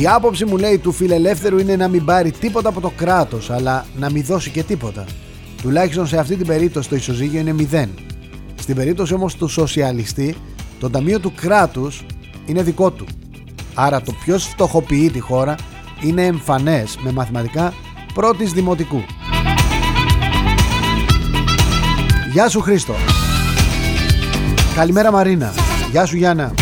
Η άποψη μου λέει του φιλελεύθερου είναι να μην πάρει τίποτα από το κράτος αλλά να μην δώσει και τίποτα. Τουλάχιστον σε αυτή την περίπτωση το ισοζύγιο είναι μηδέν. Στην περίπτωση όμως του σοσιαλιστή το ταμείο του κράτους είναι δικό του. Άρα το ποιος φτωχοποιεί τη χώρα είναι εμφανές με μαθηματικά πρώτης δημοτικού. Γεια σου Χρήστο. Καλημέρα Μαρίνα. Γεια σου Γιάννα.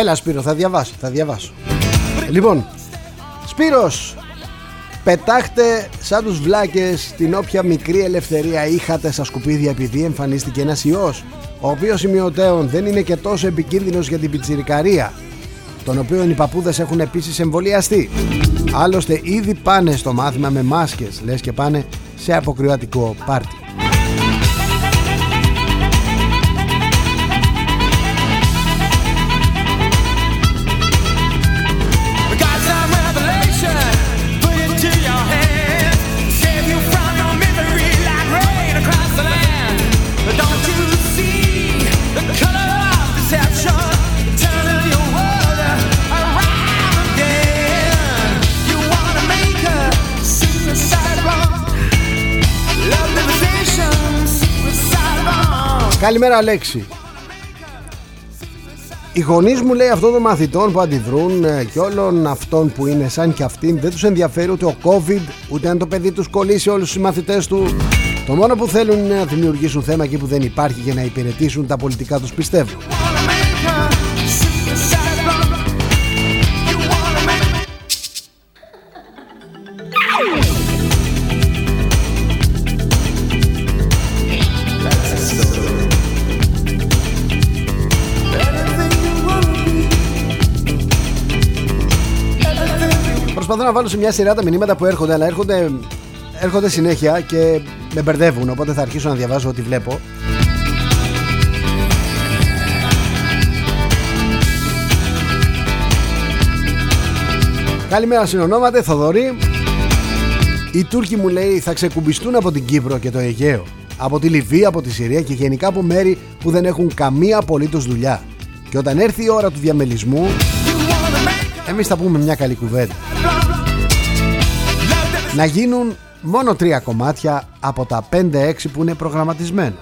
Έλα Σπύρο θα διαβάσω, θα διαβάσω. Λοιπόν Σπύρος Πετάχτε σαν τους βλάκες την όποια μικρή ελευθερία είχατε στα σκουπίδια επειδή εμφανίστηκε ένας ιός ο οποίος σημειωτέων δεν είναι και τόσο επικίνδυνος για την πιτσιρικαρία τον οποίο οι παππούδες έχουν επίσης εμβολιαστεί. Άλλωστε ήδη πάνε στο μάθημα με μάσκες λες και πάνε σε αποκριατικό πάρτι Καλημέρα Αλέξη. Οι γονείς μου λέει αυτών των μαθητών που αντιδρούν ε, και όλων αυτών που είναι σαν και αυτήν δεν τους ενδιαφέρει ούτε ο COVID ούτε αν το παιδί τους κολλήσει όλους τους μαθητές του. Το μόνο που θέλουν είναι να δημιουργήσουν θέμα εκεί που δεν υπάρχει για να υπηρετήσουν τα πολιτικά τους πιστεύουν να βάλω σε μια σειρά τα μηνύματα που έρχονται, αλλά έρχονται, έρχονται συνέχεια και με μπερδεύουν. Οπότε θα αρχίσω να διαβάζω ό,τι βλέπω. Καλημέρα συνονόματε, Θοδωρή. Οι Τούρκοι μου λέει θα ξεκουμπιστούν από την Κύπρο και το Αιγαίο. Από τη Λιβύη, από τη Συρία και γενικά από μέρη που δεν έχουν καμία απολύτως δουλειά. Και όταν έρθει η ώρα του διαμελισμού, εμείς θα πούμε μια καλή κουβέντα να γίνουν μόνο τρία κομμάτια από τα 5-6 που είναι προγραμματισμένα.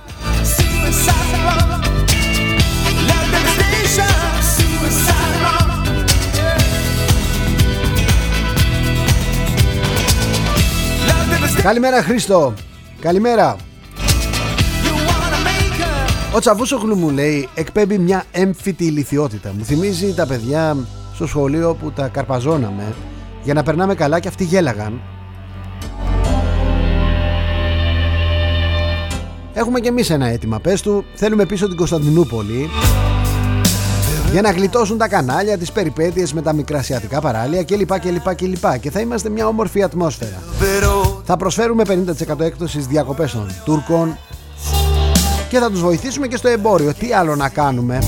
Καλημέρα Χρήστο. Καλημέρα. Ο Τσαβούσογλου μου λέει εκπέμπει μια έμφυτη ηλικιότητα. Μου θυμίζει τα παιδιά στο σχολείο που τα καρπαζώναμε για να περνάμε καλά και αυτοί γέλαγαν Έχουμε και εμείς ένα αίτημα. Πες του θέλουμε πίσω την Κωνσταντινούπολη για να γλιτώσουν τα κανάλια, τις περιπέτειες με τα μικρασιατικά παράλια κλπ κλπ κλπ. Και θα είμαστε μια όμορφη ατμόσφαιρα. Θα προσφέρουμε 50% έκπτωση στις διακοπές των Τούρκων και θα τους βοηθήσουμε και στο εμπόριο. Τι άλλο να κάνουμε;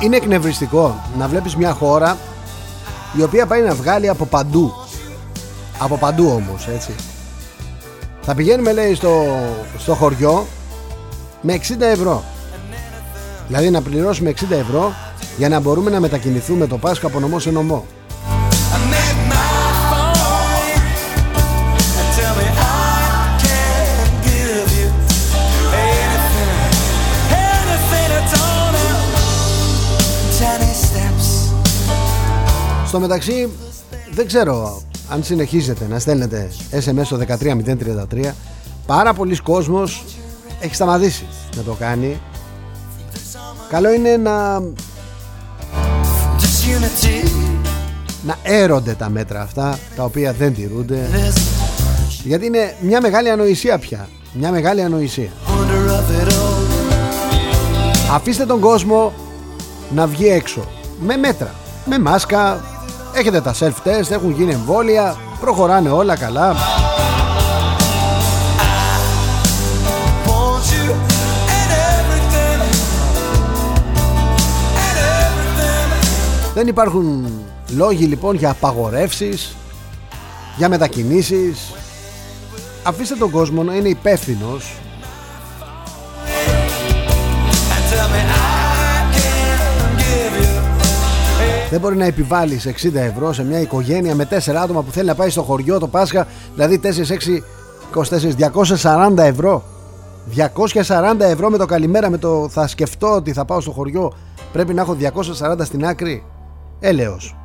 Είναι εκνευριστικό να βλέπεις μια χώρα η οποία πάει να βγάλει από παντού. Από παντού όμως έτσι. Θα πηγαίνουμε λέει στο, στο χωριό με 60 ευρώ. Δηλαδή να πληρώσουμε 60 ευρώ για να μπορούμε να μετακινηθούμε το Πάσχα από νομό σε νομό Στο μεταξύ δεν ξέρω αν συνεχίζετε να στέλνετε SMS στο 13033 πάρα πολλοί κόσμος έχει σταματήσει να το κάνει. Καλό είναι να να έρονται τα μέτρα αυτά τα οποία δεν τηρούνται. Γιατί είναι μια μεγάλη ανοησία πια. Μια μεγάλη ανοησία. Αφήστε τον κόσμο να βγει έξω. Με μέτρα. Με μάσκα έχετε τα self-test έχουν γίνει εμβόλια προχωράνε όλα καλά Δεν υπάρχουν λόγοι λοιπόν για απαγορεύσεις, για μετακινήσεις. Αφήστε τον κόσμο να είναι υπεύθυνος. Δεν μπορεί να επιβάλλεις 60 ευρώ σε μια οικογένεια με 4 άτομα που θέλει να πάει στο χωριό το Πάσχα, δηλαδή 4, 6, 24, 240 ευρώ. 240 ευρώ με το καλημέρα με το θα σκεφτώ ότι θα πάω στο χωριό πρέπει να έχω 240 στην άκρη. Έλεος.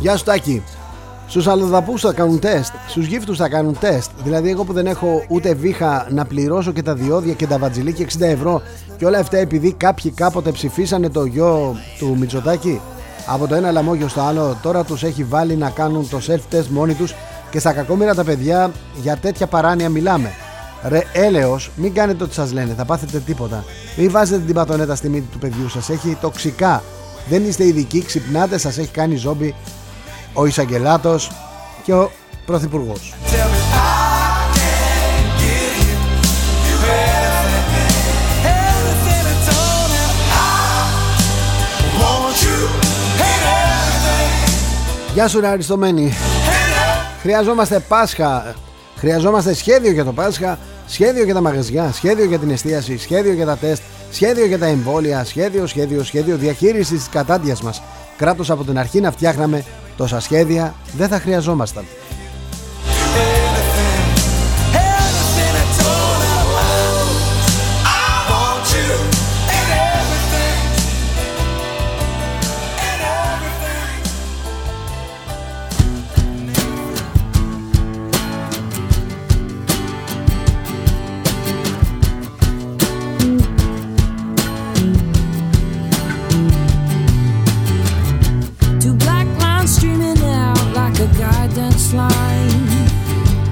Γεια σου Τάκη Στους αλλοδαπούς θα κάνουν τεστ, στους γύφτους θα κάνουν τεστ. Δηλαδή, εγώ που δεν έχω ούτε βήχα να πληρώσω και τα διόδια και τα βατζιλίκια 60 ευρώ και όλα αυτά επειδή κάποιοι κάποτε ψηφίσανε το γιο του Μητσοτάκη από το ένα λαμόγιο στο άλλο, τώρα τους έχει βάλει να κάνουν το self-test μόνοι τους και στα κακόμοιρα τα παιδιά για τέτοια παράνοια μιλάμε. Ρε έλεος, μην κάνετε ό,τι σας λένε, θα πάθετε τίποτα. Μην βάζετε την πατονέτα στη μύτη του παιδιού σας, έχει τοξικά. Δεν είστε ειδικοί, ξυπνάτε, σας έχει κάνει ζόμπι ο Ισαγγελάτος και ο Πρωθυπουργός. Γεια σου Αριστομένη. Χρειαζόμαστε Πάσχα. Χρειαζόμαστε σχέδιο για το Πάσχα Σχέδιο για τα μαγαζιά Σχέδιο για την εστίαση Σχέδιο για τα τεστ Σχέδιο για τα εμβόλια Σχέδιο, σχέδιο, σχέδιο διαχείρισης της κατάντιας μας. Κράτος από την αρχή να φτιάχναμε Τόσα σχέδια δεν θα χρειαζόμασταν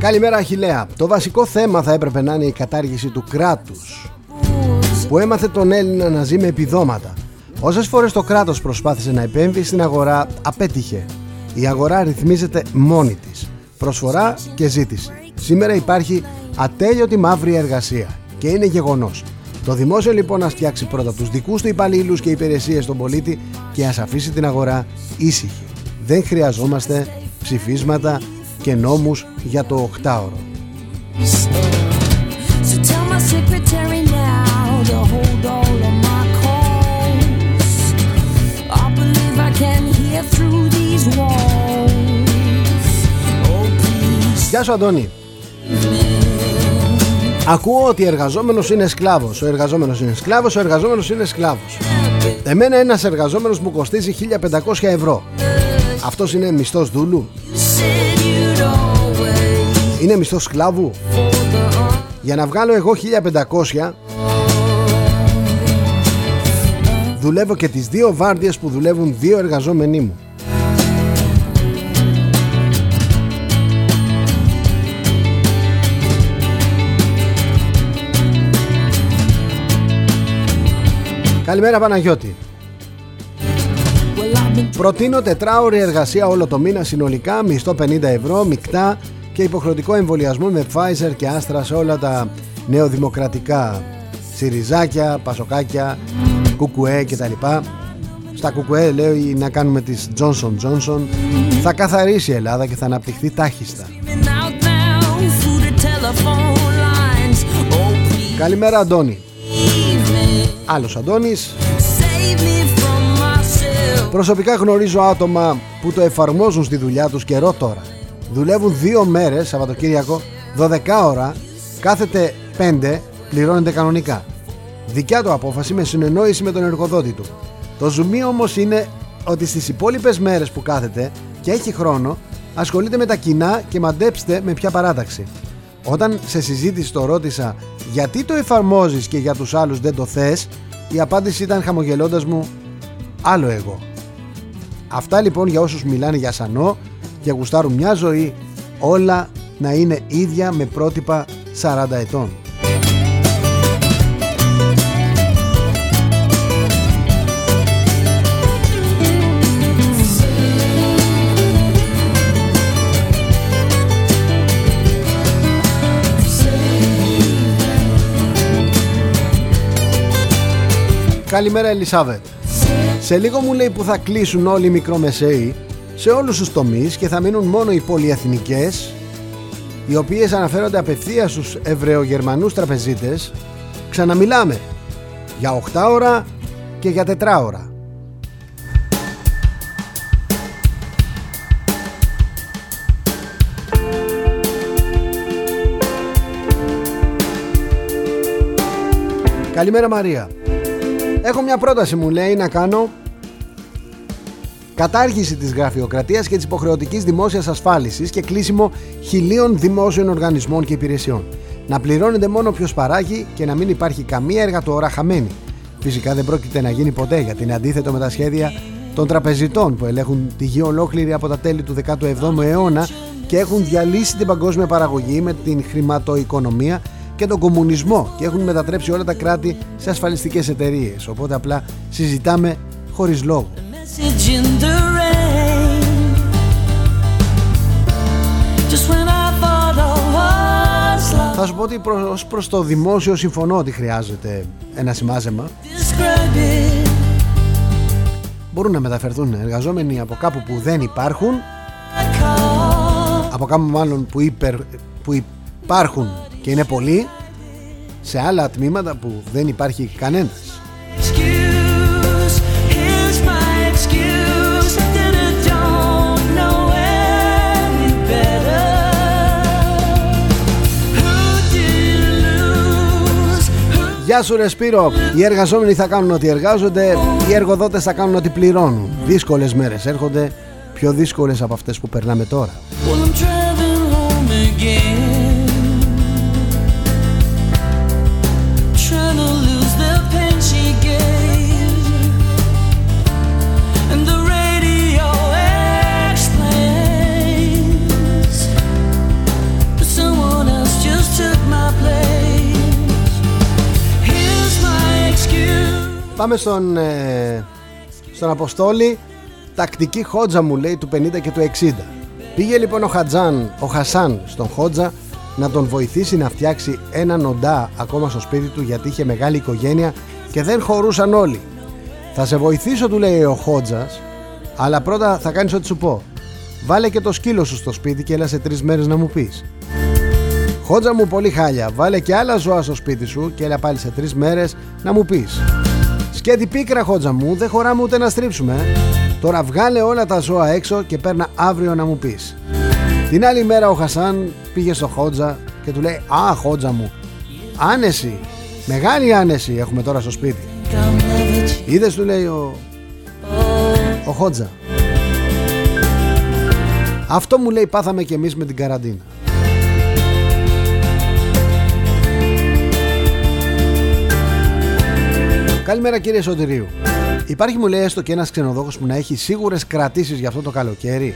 Καλημέρα Αχιλέα. Το βασικό θέμα θα έπρεπε να είναι η κατάργηση του κράτους που έμαθε τον Έλληνα να ζει με επιδόματα. Όσες φορές το κράτος προσπάθησε να επέμβει στην αγορά απέτυχε. Η αγορά ρυθμίζεται μόνη της. Προσφορά και ζήτηση. Σήμερα υπάρχει ατέλειωτη μαύρη εργασία και είναι γεγονός. Το δημόσιο λοιπόν να φτιάξει πρώτα τους δικούς του υπαλλήλους και υπηρεσίες στον πολίτη και ας αφήσει την αγορά ήσυχη. Δεν χρειαζόμαστε ψηφίσματα και νόμους για το οκτάωρο. Γεια σου Αντώνη. Ακούω ότι ο εργαζόμενος είναι σκλάβος. Ο εργαζόμενος είναι σκλάβος Ο εργαζόμενος είναι σκλάβος. Εμένα ένας εργαζόμενος μου κοστίζει 1500 ευρώ. Αυτός είναι μισθός δούλου Είναι μισθός σκλάβου; Για να βγάλω εγώ 1500 Δουλεύω και τις δύο βάρδιες που δουλεύουν δύο εργαζόμενοι μου. Καλημέρα Παναγιώτη. Προτείνω τετράωρη εργασία όλο το μήνα συνολικά, μισθό 50 ευρώ, μεικτά και υποχρεωτικό εμβολιασμό με Pfizer και Άστρα σε όλα τα νεοδημοκρατικά Σιριζάκια, Πασοκάκια, Κουκουέ κτλ. Στα Κουκουέ λέει να κάνουμε τις Johnson Johnson. Θα καθαρίσει η Ελλάδα και θα αναπτυχθεί τάχιστα. Καλημέρα Αντώνη. Άλλος Αντώνης Προσωπικά γνωρίζω άτομα που το εφαρμόζουν στη δουλειά τους καιρό τώρα Δουλεύουν δύο μέρες Σαββατοκύριακο 12 ώρα Κάθεται 5 πληρώνεται κανονικά. Δικιά του απόφαση με συνεννόηση με τον εργοδότη του. Το ζουμί όμως είναι ότι στις υπόλοιπες μέρες που κάθεται και έχει χρόνο ασχολείται με τα κοινά και μαντέψτε με ποια παράταξη. Όταν σε συζήτηση το ρώτησα γιατί το εφαρμόζεις και για τους άλλους δεν το θες, η απάντηση ήταν χαμογελώντας μου άλλο εγώ. Αυτά λοιπόν για όσους μιλάνε για σανό και γουστάρουν μια ζωή όλα να είναι ίδια με πρότυπα 40 ετών. Καλημέρα Ελισάβετ Σε λίγο μου λέει που θα κλείσουν όλοι οι μικρομεσαίοι σε όλους τους τομείς και θα μείνουν μόνο οι πολυεθνικές οι οποίες αναφέρονται απευθείας στους Εβραιογερμανούς τραπεζίτες ξαναμιλάμε για 8 ώρα και για 4 ώρα. Καλημέρα Μαρία. Έχω μια πρόταση μου λέει να κάνω κατάργηση της γραφειοκρατίας και της υποχρεωτικής δημόσιας ασφάλισης και κλείσιμο χιλίων δημόσιων οργανισμών και υπηρεσιών. Να πληρώνεται μόνο ποιος παράγει και να μην υπάρχει καμία εργατοώρα χαμένη. Φυσικά δεν πρόκειται να γίνει ποτέ γιατί είναι αντίθετο με τα σχέδια των τραπεζιτών που ελέγχουν τη γη ολόκληρη από τα τέλη του 17ου αιώνα και έχουν διαλύσει την παγκόσμια παραγωγή με την χρηματοοικονομία και τον κομμουνισμό και έχουν μετατρέψει όλα τα κράτη σε ασφαλιστικές εταιρείες. Οπότε απλά συζητάμε χωρίς λόγο. Θα σου πω ότι προς, προς το δημόσιο συμφωνώ ότι χρειάζεται ένα σημάζεμα. Μπορούν να μεταφερθούν εργαζόμενοι από κάπου που δεν υπάρχουν Από κάπου μάλλον που, υπερ, που υπάρχουν και είναι πολλοί σε άλλα τμήματα που δεν υπάρχει κανένας. Γεια σου ρε Σπύρο, οι εργαζόμενοι θα κάνουν ότι εργάζονται, οι εργοδότες θα κάνουν ότι πληρώνουν. Δύσκολες μέρες έρχονται, πιο δύσκολες από αυτές που περνάμε τώρα. Πάμε στον, ε, στον Αποστόλη Τακτική Χότζα μου λέει του 50 και του 60 Πήγε λοιπόν ο Χατζάν, ο Χασάν στον Χότζα να τον βοηθήσει να φτιάξει ένα νοντά ακόμα στο σπίτι του γιατί είχε μεγάλη οικογένεια και δεν χωρούσαν όλοι. Θα σε βοηθήσω του λέει ο Χότζας αλλά πρώτα θα κάνεις ό,τι σου πω. Βάλε και το σκύλο σου στο σπίτι και έλα σε τρεις μέρες να μου πεις. Χότζα μου πολύ χάλια, βάλε και άλλα ζώα στο σπίτι σου και έλα πάλι σε τρεις μέρες να μου πεις. Σκέτη πίκρα χότζα μου, δεν χωράμε ούτε να στρίψουμε. Τώρα βγάλε όλα τα ζώα έξω και παίρνα αύριο να μου πεις. Την άλλη μέρα ο Χασάν πήγε στο Χότζα και του λέει Α, χότζα μου, άνεση, μεγάλη άνεση έχουμε τώρα στο σπίτι. Είδες, του λέει ο, ο Χότζα. Αυτό μου λέει πάθαμε και εμείς με την καραντίνα. Καλημέρα κύριε Σωτηρίου. Υπάρχει μου λέει έστω και ένας ξενοδόχος που να έχει σίγουρες κρατήσεις για αυτό το καλοκαίρι.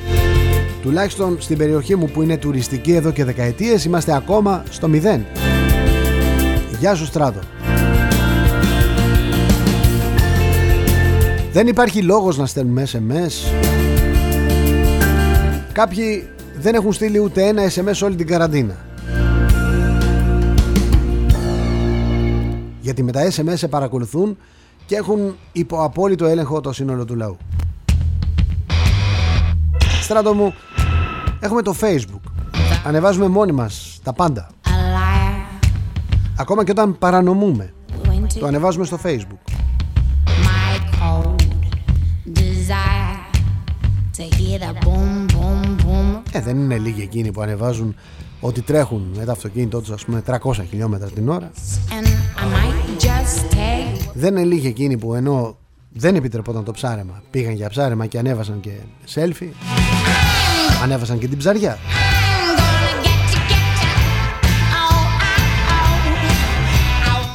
Τουλάχιστον στην περιοχή μου που είναι τουριστική εδώ και δεκαετίες είμαστε ακόμα στο μηδέν. Γεια σου Στράτο. Δεν υπάρχει λόγος να στέλνουμε SMS. Κάποιοι δεν έχουν στείλει ούτε ένα SMS όλη την καραντίνα. Γιατί με τα SMS σε παρακολουθούν και έχουν υπό απόλυτο έλεγχο το σύνολο του λαού. Στράτο μου, έχουμε το Facebook. Ανεβάζουμε μόνοι μας τα πάντα. Ακόμα και όταν παρανομούμε. Το ανεβάζουμε στο Facebook. Ε, δεν είναι λίγοι εκείνοι που ανεβάζουν ότι τρέχουν με το αυτοκίνητό τους ας πούμε 300 χιλιόμετρα την ώρα Δεν είναι λίγοι εκείνοι που ενώ δεν επιτρεπόταν το ψάρεμα. Πήγαν για ψάρεμα και ανέβασαν και selfie. Ανέβασαν και την ψαριά.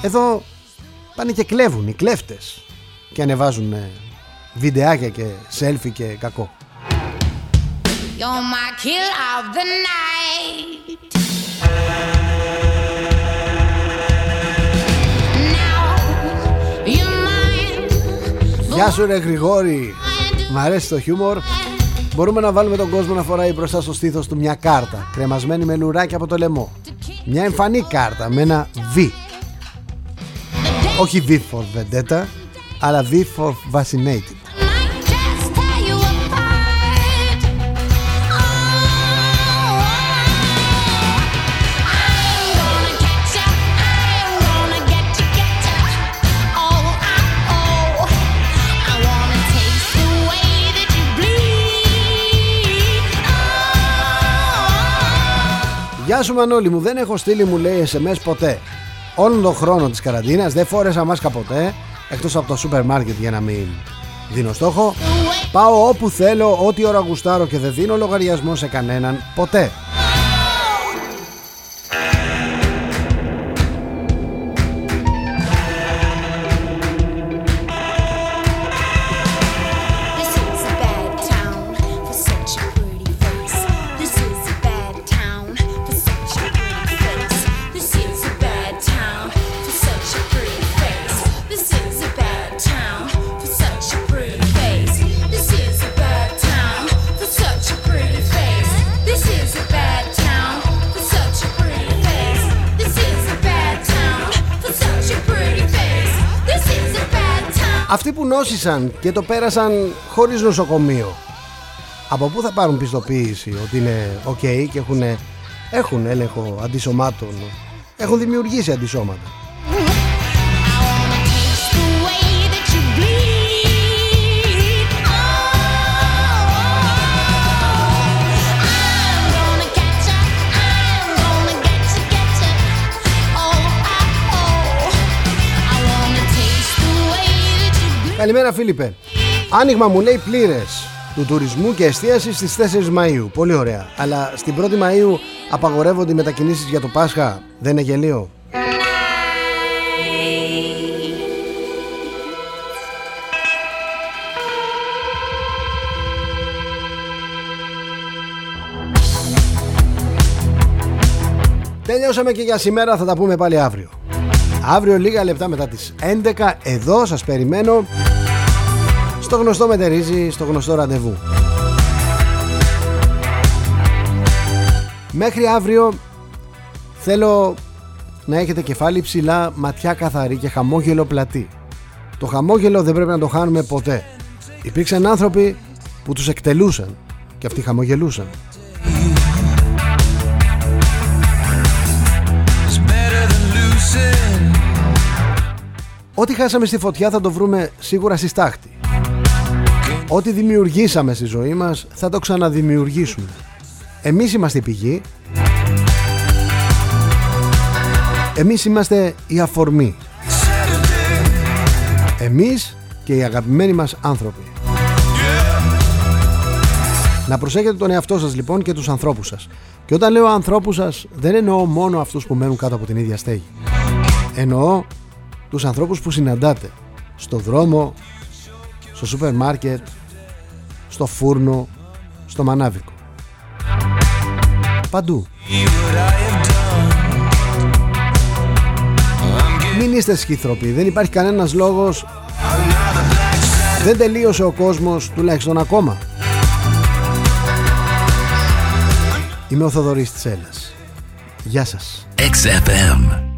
Εδώ πάνε και κλέβουν οι κλέφτες και ανεβάζουν βιντεάκια και selfie και κακό. You're my kill of the night. Γεια σου ρε Γρηγόρη. Μ' αρέσει το χιούμορ. Μπορούμε να βάλουμε τον κόσμο να φοράει μπροστά στο στήθος του μια κάρτα Κρεμασμένη με λουράκι από το λαιμό. Μια εμφανή κάρτα με ένα V Όχι V for Vendetta Αλλά V for Vaccinated Γεια σου Μανώλη μου, δεν έχω στείλει μου λέει SMS ποτέ. Όλον τον χρόνο της καραντίνας δεν φόρεσα μάσκα ποτέ, εκτός από το σούπερ μάρκετ για να μην δίνω στόχο. Πάω όπου θέλω, ό,τι ώρα γουστάρω και δεν δίνω λογαριασμό σε κανέναν ποτέ. Αυτοί που νόσησαν και το πέρασαν χωρίς νοσοκομείο. Από πού θα πάρουν πιστοποίηση ότι είναι ok και έχουν, έχουν έλεγχο αντισωμάτων; Έχουν δημιουργήσει αντισώματα Καλημέρα Φίλιππε. Άνοιγμα μου λέει πλήρες του τουρισμού και εστίασης στις 4 Μαΐου. Πολύ ωραία. Αλλά στην 1η Μαΐου απαγορεύονται οι μετακινήσεις για το Πάσχα. Δεν είναι γελίο; Τελειώσαμε και για σήμερα θα τα πούμε πάλι αύριο Αύριο λίγα λεπτά μετά τις 11 εδώ σας περιμένω στο γνωστό μετερίζει, στο γνωστό ραντεβού. Μέχρι αύριο θέλω να έχετε κεφάλι ψηλά, ματιά καθαρή και χαμόγελο πλατή. Το χαμόγελο δεν πρέπει να το χάνουμε ποτέ. Υπήρξαν άνθρωποι που τους εκτελούσαν και αυτοί χαμογελούσαν. Ό,τι χάσαμε στη φωτιά θα το βρούμε σίγουρα στη στάχτη. Ό,τι δημιουργήσαμε στη ζωή μας θα το ξαναδημιουργήσουμε. Εμείς είμαστε η πηγή. Εμείς είμαστε η αφορμή. Εμείς και οι αγαπημένοι μας άνθρωποι. Να προσέχετε τον εαυτό σας λοιπόν και τους ανθρώπους σας. Και όταν λέω ανθρώπους σας δεν εννοώ μόνο αυτούς που μένουν κάτω από την ίδια στέγη. Εννοώ τους ανθρώπους που συναντάτε Στο δρόμο, στο σούπερ μάρκετ, στο φούρνο, στο μανάβικο. Παντού. Μην είστε σχηθροποί Δεν υπάρχει κανένας λόγος. Δεν τελείωσε ο κόσμος Τουλάχιστον ακόμα. Είμαι ο Θοδωρής Τσέλας Γεια σας. XFM